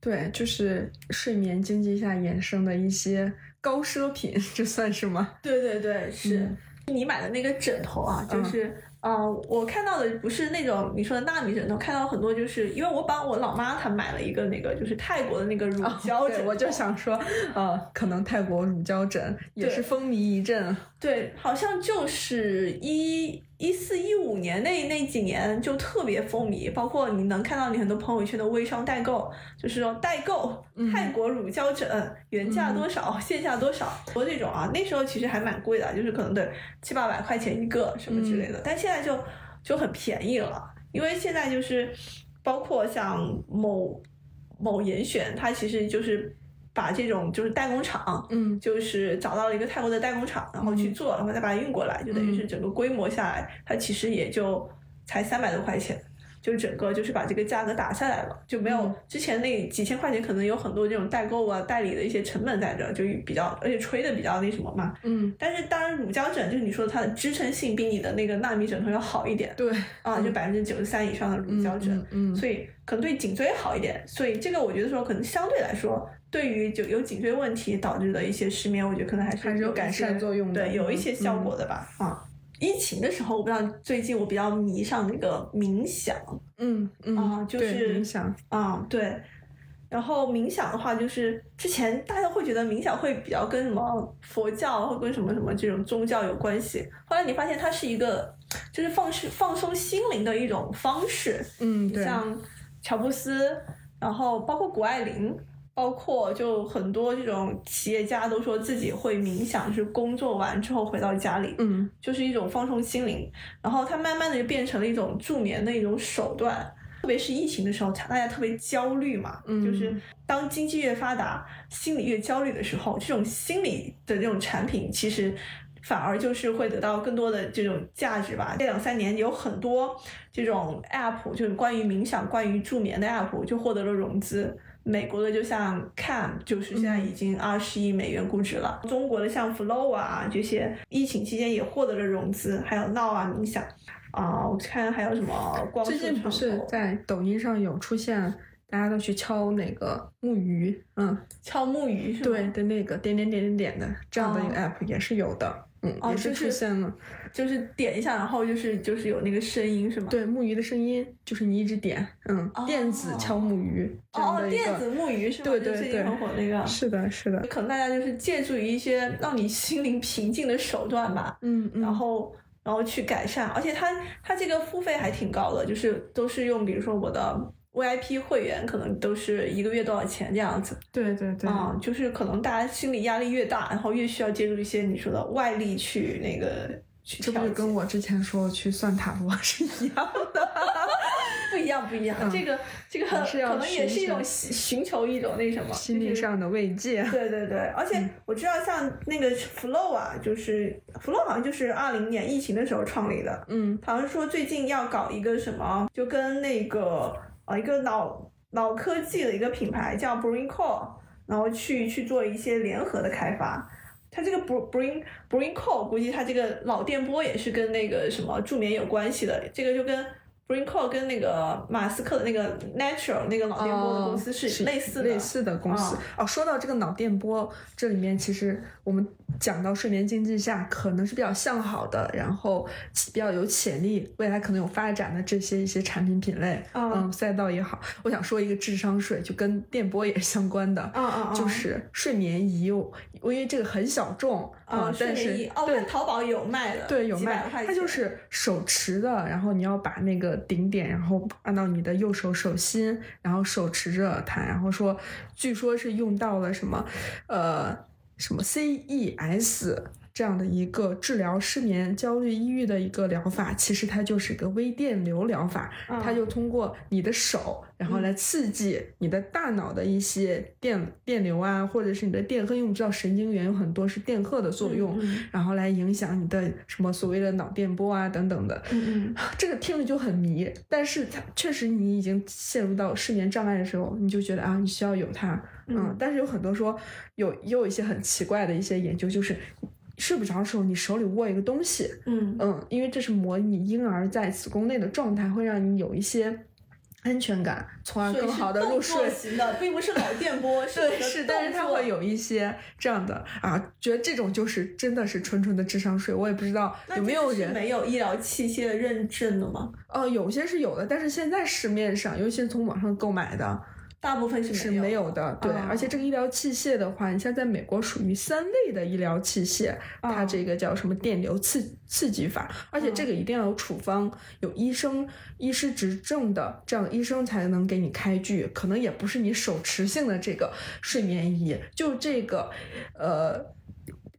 对，就是睡眠经济下衍生的一些高奢品，这算是吗？对对对，是。你买的那个枕头啊，就是，嗯，我看到的不是那种你说的纳米枕头，看到很多就是因为我帮我老妈她买了一个那个就是泰国的那个乳胶枕，我就想说，呃，可能泰国乳胶枕也是风靡一阵。对，好像就是一一四一五年那那几年就特别风靡，包括你能看到你很多朋友圈的微商代购，就是说代购泰国乳胶枕原价多少，线下多少，多这种啊，那时候其实还蛮贵的，就是可能得七八百块钱一个什么之类的，但现在就就很便宜了，因为现在就是包括像某某严选，它其实就是。把这种就是代工厂，嗯，就是找到了一个泰国的代工厂，然后去做，然后再把它运过来，就等于是整个规模下来，它其实也就才三百多块钱。就整个就是把这个价格打下来了，就没有之前那几千块钱，可能有很多这种代购啊、代理的一些成本在这，就比较，而且吹的比较那什么嘛。嗯。但是当然，乳胶枕就是你说它的支撑性比你的那个纳米枕头要好一点。对。啊，就百分之九十三以上的乳胶枕，嗯，所以可能对颈椎好一点。所以这个我觉得说，可能相对来说，对于就有颈椎问题导致的一些失眠，我觉得可能还是还是有改善作用的，对，有一些效果的吧。啊。疫情的时候，我不知道最近我比较迷上那个冥想，嗯嗯啊，就是冥想啊，对。然后冥想的话，就是之前大家会觉得冥想会比较跟什么佛教或跟什么什么这种宗教有关系，后来你发现它是一个就是放松放松心灵的一种方式，嗯，像乔布斯，然后包括谷爱凌。包括就很多这种企业家都说自己会冥想，是工作完之后回到家里，嗯，就是一种放松心灵。然后它慢慢的就变成了一种助眠的一种手段。特别是疫情的时候，大家特别焦虑嘛，嗯，就是当经济越发达，心理越焦虑的时候，这种心理的这种产品其实反而就是会得到更多的这种价值吧。这两三年有很多这种 app，就是关于冥想、关于助眠的 app 就获得了融资。美国的就像 Calm，就是现在已经二十亿美元估值了。中国的像 Flow 啊这些，疫情期间也获得了融资。还有 Now 啊冥想啊，我看还有什么光最近不是在抖音上有出现，大家都去敲那个木鱼，嗯，敲木鱼是对的那个点点点点点的这样的一个 app 也是有的。嗯，也是出现了，就是点一下，然后就是就是有那个声音是吗？对，木鱼的声音，就是你一直点，嗯，电子敲木鱼，哦，电子木鱼是吗？对对对，很火那个，是的，是的，可能大家就是借助于一些让你心灵平静的手段吧，嗯嗯，然后然后去改善，而且它它这个付费还挺高的，就是都是用比如说我的 VIP 会员可能都是一个月多少钱这样子。对对对，啊、就是可能大家心理压力越大，然后越需要借助一些你说的外力去那个去调。这不是跟我之前说去算塔罗是一样的？不一样，不一样。嗯这个这个可能也是一种寻求一种那什么心理上的慰藉。对对对，而且我知道像那个 Flow 啊，就是 Flow 好像就是二零年疫情的时候创立的，嗯好像说最近要搞一个什么，就跟那个呃一个脑脑科技的一个品牌叫 Brain Core，然后去去做一些联合的开发。它这个 Br- Brain Brain Core 估计它这个脑电波也是跟那个什么助眠有关系的，这个就跟 Brain Core 跟那个马斯克的那个 Natural 那个脑电波的公司是类似的。类似的公司啊哦。说到这个脑电波，这里面其实我们讲到睡眠经济下可能是比较向好的，然后比较有潜力，未来可能有发展的这些一些产品品类，啊嗯，赛道也好。我想说一个智商税，就跟电波也是相关的。嗯嗯嗯，就是睡眠仪，我我因为这个很小众啊，嗯但是哦，对看淘宝有卖的，对，有卖，它就是手持的，然后你要把那个顶点，然后按到你的右手手心，然后手持着它，然后说，据说是用到了什么，呃，什么 CES 这样的一个治疗失眠、焦虑、抑郁的一个疗法，其实它就是一个微电流疗法，它嗯就通过你的手，然后来刺激你的大脑的一些电电流啊，或者是你的电荷，因为我们知道神经元有很多是电荷的作用，嗯。然后来影响你的什么所谓的脑电波啊等等的。嗯嗯。这个听着就很迷，但是它确实你已经陷入到失眠障碍的时候，你就觉得啊，你需要有它，嗯，但是有很多说有也有一些很奇怪的一些研究，就是睡不着的时候，你手里握一个东西，嗯嗯，因为这是模拟婴儿在子宫内的状态，会让你有一些安全感，从而更好的入睡。作型的，并不是脑电波，是对，是，但是它会有一些这样的啊，觉得这种就是真的是纯纯的智商税。我也不知道有没有人，没有医疗器械的认证的吗？呃，有些是有的，但是现在市面上，尤其是从网上购买的，大部分是是没没有的。对，哦而且这个医疗器械的话，你像在美国属于三类的医疗器械，它哦这个叫什么电流刺刺激法，而且这个一定要有处方，有医生医师执证的，这样医生才能给你开具。可能也不是你手持性的这个睡眠仪，就这个，呃。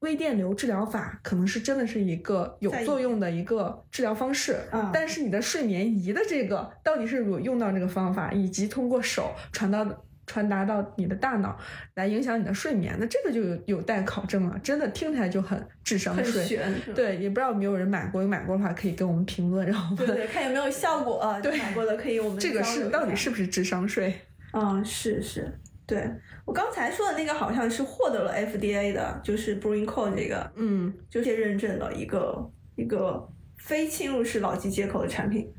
微电流治疗法可能是真的是一个有作用的一个治疗方式，嗯但是你的睡眠仪的这个到底是有用到这个方法，以及通过手传到传达到你的大脑来影响你的睡眠那，这个就有有待考证了。真的听起来就很智商税。对，也不知道有没有人买过，有买过的话可以跟我们评论，然后对对，看有没有效果啊？对买过的可以我们这个是到底是不是智商税？嗯，是是，对我刚才说的那个好像是获得了 FDA 的，就是 Brain Core 这个嗯，这些认证的一个一个非侵入式脑机接口的产品，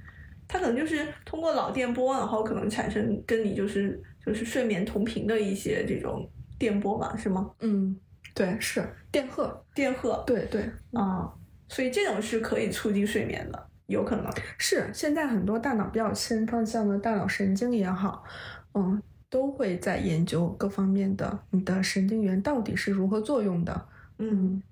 它可能就是通过脑电波，然后可能产生跟你就是就是睡眠同频的一些这种电波吧，是吗？嗯，对，是。电荷，电荷对对，啊、所以这种是可以促进睡眠的，有可能。是现在很多大脑比较先方向的大脑神经也好，嗯，都会在研究各方面的你的神经元到底是如何作用的。嗯，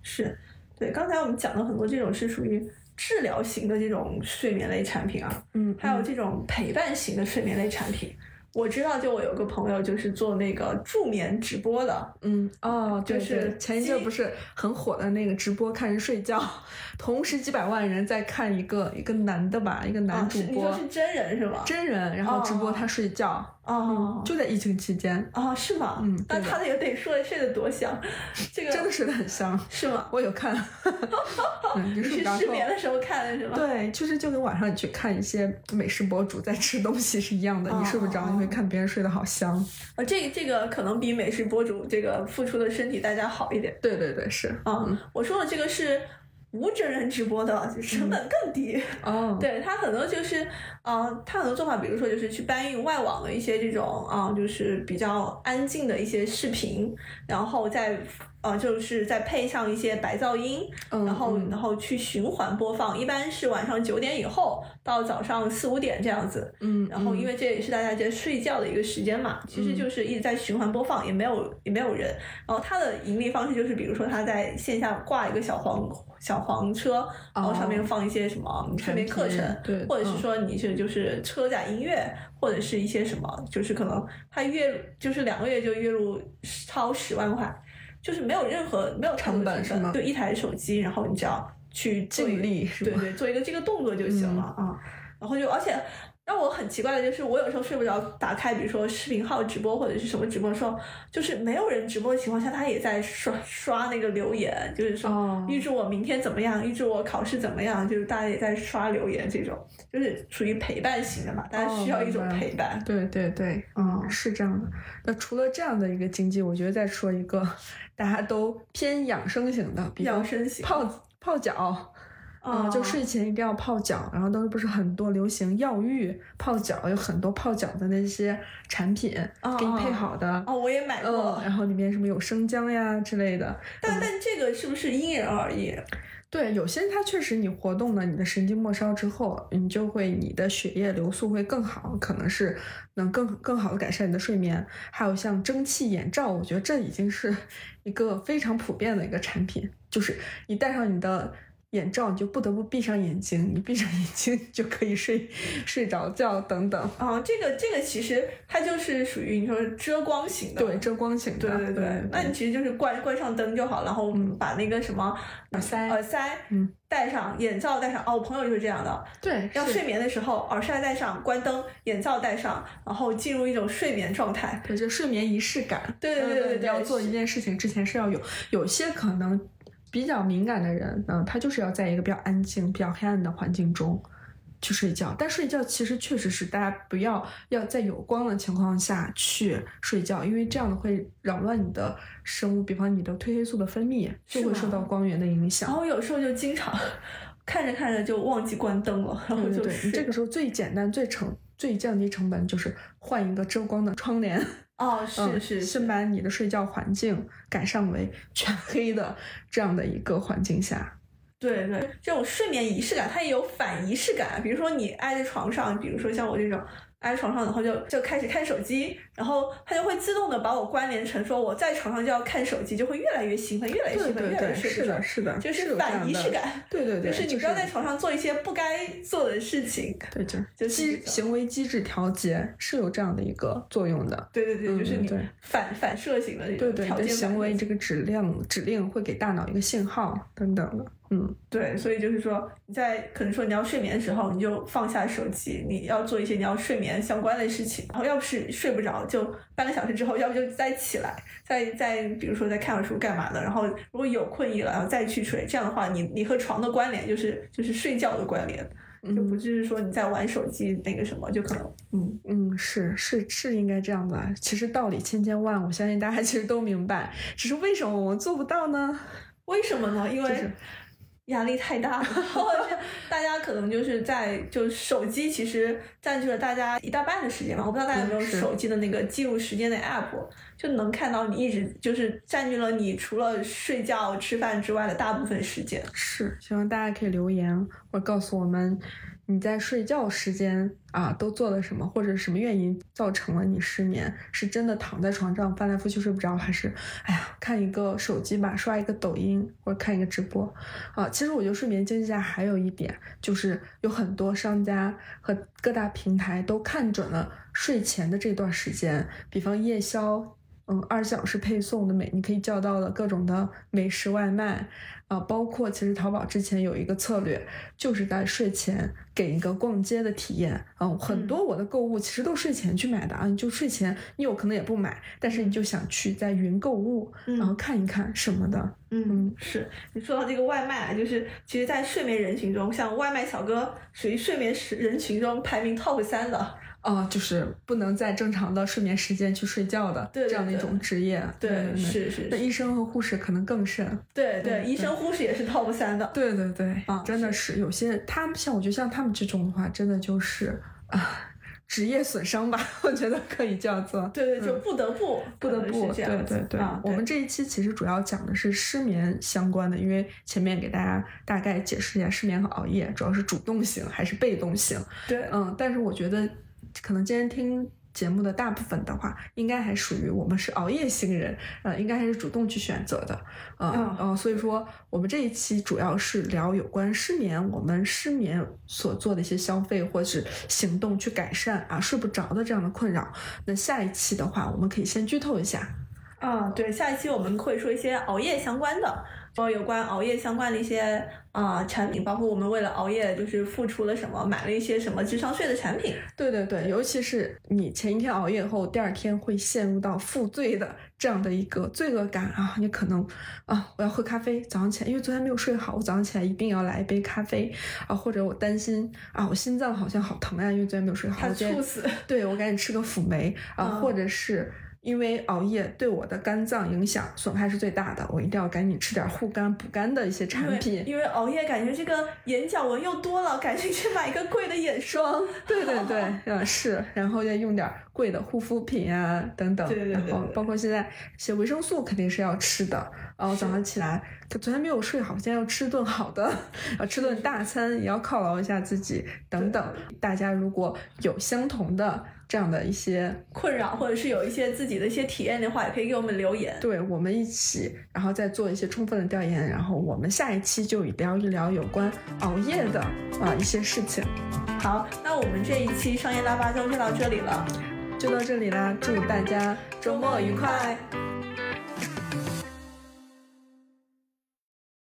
是对。刚才我们讲了很多这种是属于治疗型的这种睡眠类产品啊，嗯，还有这种陪伴型的睡眠类产品。我知道，就我有个朋友就是做那个助眠直播的，嗯哦，对就是对前一阵基不是很火的那个直播看人睡觉，同时几百万人在看一个一个男的吧，一个男啊，主播、是你说是真人是吗？真人，然后直播哦他睡觉，哦就在疫情期间，哦，是吗？嗯那他那个得睡睡得多香，这个真的睡得很香。是吗？我有看，嗯，就你是。失眠的时候看的是吗？对，就是就跟晚上你去看一些美食博主在吃东西是一样的，你睡不着，哦你会看别人睡得好香。啊，这个这个可能比美食博主这个付出的身体代价好一点。对对对，是。啊、我说的这个是无真人直播的，就成本更低。哦，对他很多就是，啊、他很多做法，比如说就是去搬运外网的一些这种啊、就是比较安静的一些视频，然后再呃，就是再配上一些白噪音，嗯然后嗯然后去循环播放，一般是晚上九点以后到早上四五点这样子。嗯，然后因为为这也是大家在睡觉的一个时间嘛，其实就是一直在循环播放，也没有也没有人。然后他的盈利方式就是，比如说他在线下挂一个小黄小黄车，然后上面放一些什么睡眠课程，对或者是嗯说你是就是车载音乐，或者是一些什么，就是可能他月就是两个月就月入超十万块，就是没有任何没有成本是吗就一台手机，然后你只要去尽力？对对，做一个这个动作就行了啊。然后就而且让我很奇怪的就是，我有时候睡不着，打开比如说视频号直播或者是什么直播的时候，就是没有人直播的情况下，他也在刷刷那个留言，就是说、哦预祝我明天怎么样，预祝我考试怎么样，就是大家也在刷留言，这种就是属于陪伴型的嘛，大家需要一种陪伴。对对对，嗯，是这样的。那除了这样的一个经济，我觉得再说一个 大家都偏养生型的，养生型泡泡脚。嗯，就哦睡前一定要泡脚，然后当时不是很多流行药浴泡脚，有很多泡脚的那些产品哦给你配好的，哦，我也买过，嗯，然后里面什么有生姜呀之类的，但但这个是不是因人而异？对，有些它确实你活动了你的神经末梢之后，你就会你的血液流速会更好，可能是能更更好的改善你的睡眠。还有像蒸汽眼罩，我觉得这已经是一个非常普遍的一个产品，就是你戴上你的。眼罩你就不得不闭上眼睛，你闭上眼睛就可以睡睡着觉等等。啊、这个这个其实它就是属于你说遮光型的，对，遮光型的。对对对，那你其实就是关关上灯就好，然后把那个什么耳塞耳塞嗯戴上，眼罩戴上。哦，我朋友就是这样的，对要睡眠的时候耳塞戴上，关灯，眼罩戴上，然后进入一种睡眠状态。对，就睡眠仪式感。对对对对对要做一件事情之前是要有，有些可能比较敏感的人，嗯，他就是要在一个比较安静、比较黑暗的环境中去睡觉。但睡觉其实确实是大家不要要在有光的情况下去睡觉，因为这样的会扰乱你的生物，比方你的褪黑素的分泌就会受到光源的影响然。后有时候就经常看着看着就忘记关灯了，然后对对对，就睡你这个时候最简单、最成、最降低成本就是换一个遮光的窗帘。哦，是嗯是是先把你的睡觉环境改善为 全黑的这样的一个环境下。对对，这种睡眠仪式感，它也有反仪式感。比如说你挨在床上，比如说像我这种挨在床上，然后就就开始看手机，然后它就会自动的把我关联成说我在床上就要看手机，就会越来越兴奋，越来越兴奋，对对越来越对，睡不着是的，。是的，就是反仪式感，对对对，就是你不要在床上做一些不该做的事情。对，就就是机行为机制调节是有这样的一个作用的。对对对，就是你反反射型的这种对对，你的条件反射行为这个指令指令会给大脑一个信号等等的。嗯，对，所以就是说你在可能说你要睡眠的时候，你就放下手机，你要做一些你要睡眠相关的事情。然后要不是睡不着，就半个小时之后，要不就再起来，再再比如说再看会儿书干嘛的。然后如果有困意了，然后再去睡。这样的话，你你和床的关联就是就是睡觉的关联，就不是说你在玩手机那个什么，就可能嗯。嗯，是是是应该这样的。其实道理千千万，我相信大家其实都明白，只是为什么我们做不到呢？为什么呢？因为就是压力太大了，或者是大家可能就是在就手机其实占据了大家一大半的时间嘛。我不知道大家有没有手机的那个记录时间的 app，就能看到你一直就是占据了你除了睡觉、吃饭之外的大部分时间。是，希望大家可以留言或者告诉我们你在睡觉时间啊都做了什么，或者什么原因造成了你失眠？是真的躺在床上翻来覆去睡不着，还是哎呀看一个手机吧，刷一个抖音或者看一个直播啊？其实我觉得睡眠经济下还有一点就是有很多商家和各大平台都看准了睡前的这段时间，比方夜宵。嗯，二十四小时配送的美，你可以叫到的各种的美食外卖，啊，包括其实淘宝之前有一个策略，就是在睡前给一个逛街的体验。啊，很多我的购物其实都睡前去买的啊，你就睡前你有可能也不买，但是你就想去在云购物，嗯然后看一看什么的。嗯，是你说到这个外卖啊，就是其实，在睡眠人群中，像外卖小哥属于睡眠时人群中排名 top 三的。哦，就是不能在正常的睡眠时间去睡觉的这样的一种职业。对，对，是是是，那医生和护士可能更甚。对对，对医生护士也是 top 三的。对对对，啊真的是有些他们像我觉得像他们这种的话，真的就是啊，职业损伤吧，我觉得可以叫做。对对，就不得不不得不，对对对。我们这一期其实主要讲的是失眠相关的，因为前面给大家大概解释一下失眠和熬夜主要是主动型还是被动型。对，嗯，但是我觉得可能今天听。节目的大部分的话，应该还属于我们是熬夜型人，呃，应该还是主动去选择的，嗯嗯，所以说我们这一期主要是聊有关失眠，我们失眠所做的一些消费或是行动去改善啊睡不着的这样的困扰。那下一期的话，我们可以先剧透一下，啊，对，下一期我们会说一些熬夜相关的。说有关熬夜相关的一些啊产品，包括我们为了熬夜就是付出了什么，买了一些什么智商税的产品。对对对，尤其是你前一天熬夜后，第二天会陷入到负罪的这样的一个罪恶感啊，你可能啊我要喝咖啡，早上起来因为昨天没有睡好，我早上起来一定要来一杯咖啡啊，或者我担心啊我心脏好像好疼呀，因为昨天没有睡好，怕猝死。对我赶紧吃个辅酶啊，或者是。因为熬夜对我的肝脏影响损害是最大的，我一定要赶紧吃点护肝补肝的一些产品。因为熬夜感觉这个眼角纹又多了，赶紧去买一个贵的眼霜。对对对，嗯是，然后再用点贵的护肤品啊等等。对对对。包括现在一些维生素肯定是要吃的。然后早上起来，昨天没有睡好，今天要吃顿好的，要吃顿大餐，也要犒劳一下自己等等。大家如果有相同的。这样的一些困扰，或者是有一些自己的一些体验的话，也可以给我们留言。对我们一起，然后再做一些充分的调研，然后我们下一期就聊一聊有关熬夜的啊一些事情。好，那我们这一期商业腊八粥就到这里了，就到这里啦！祝大家周末愉快。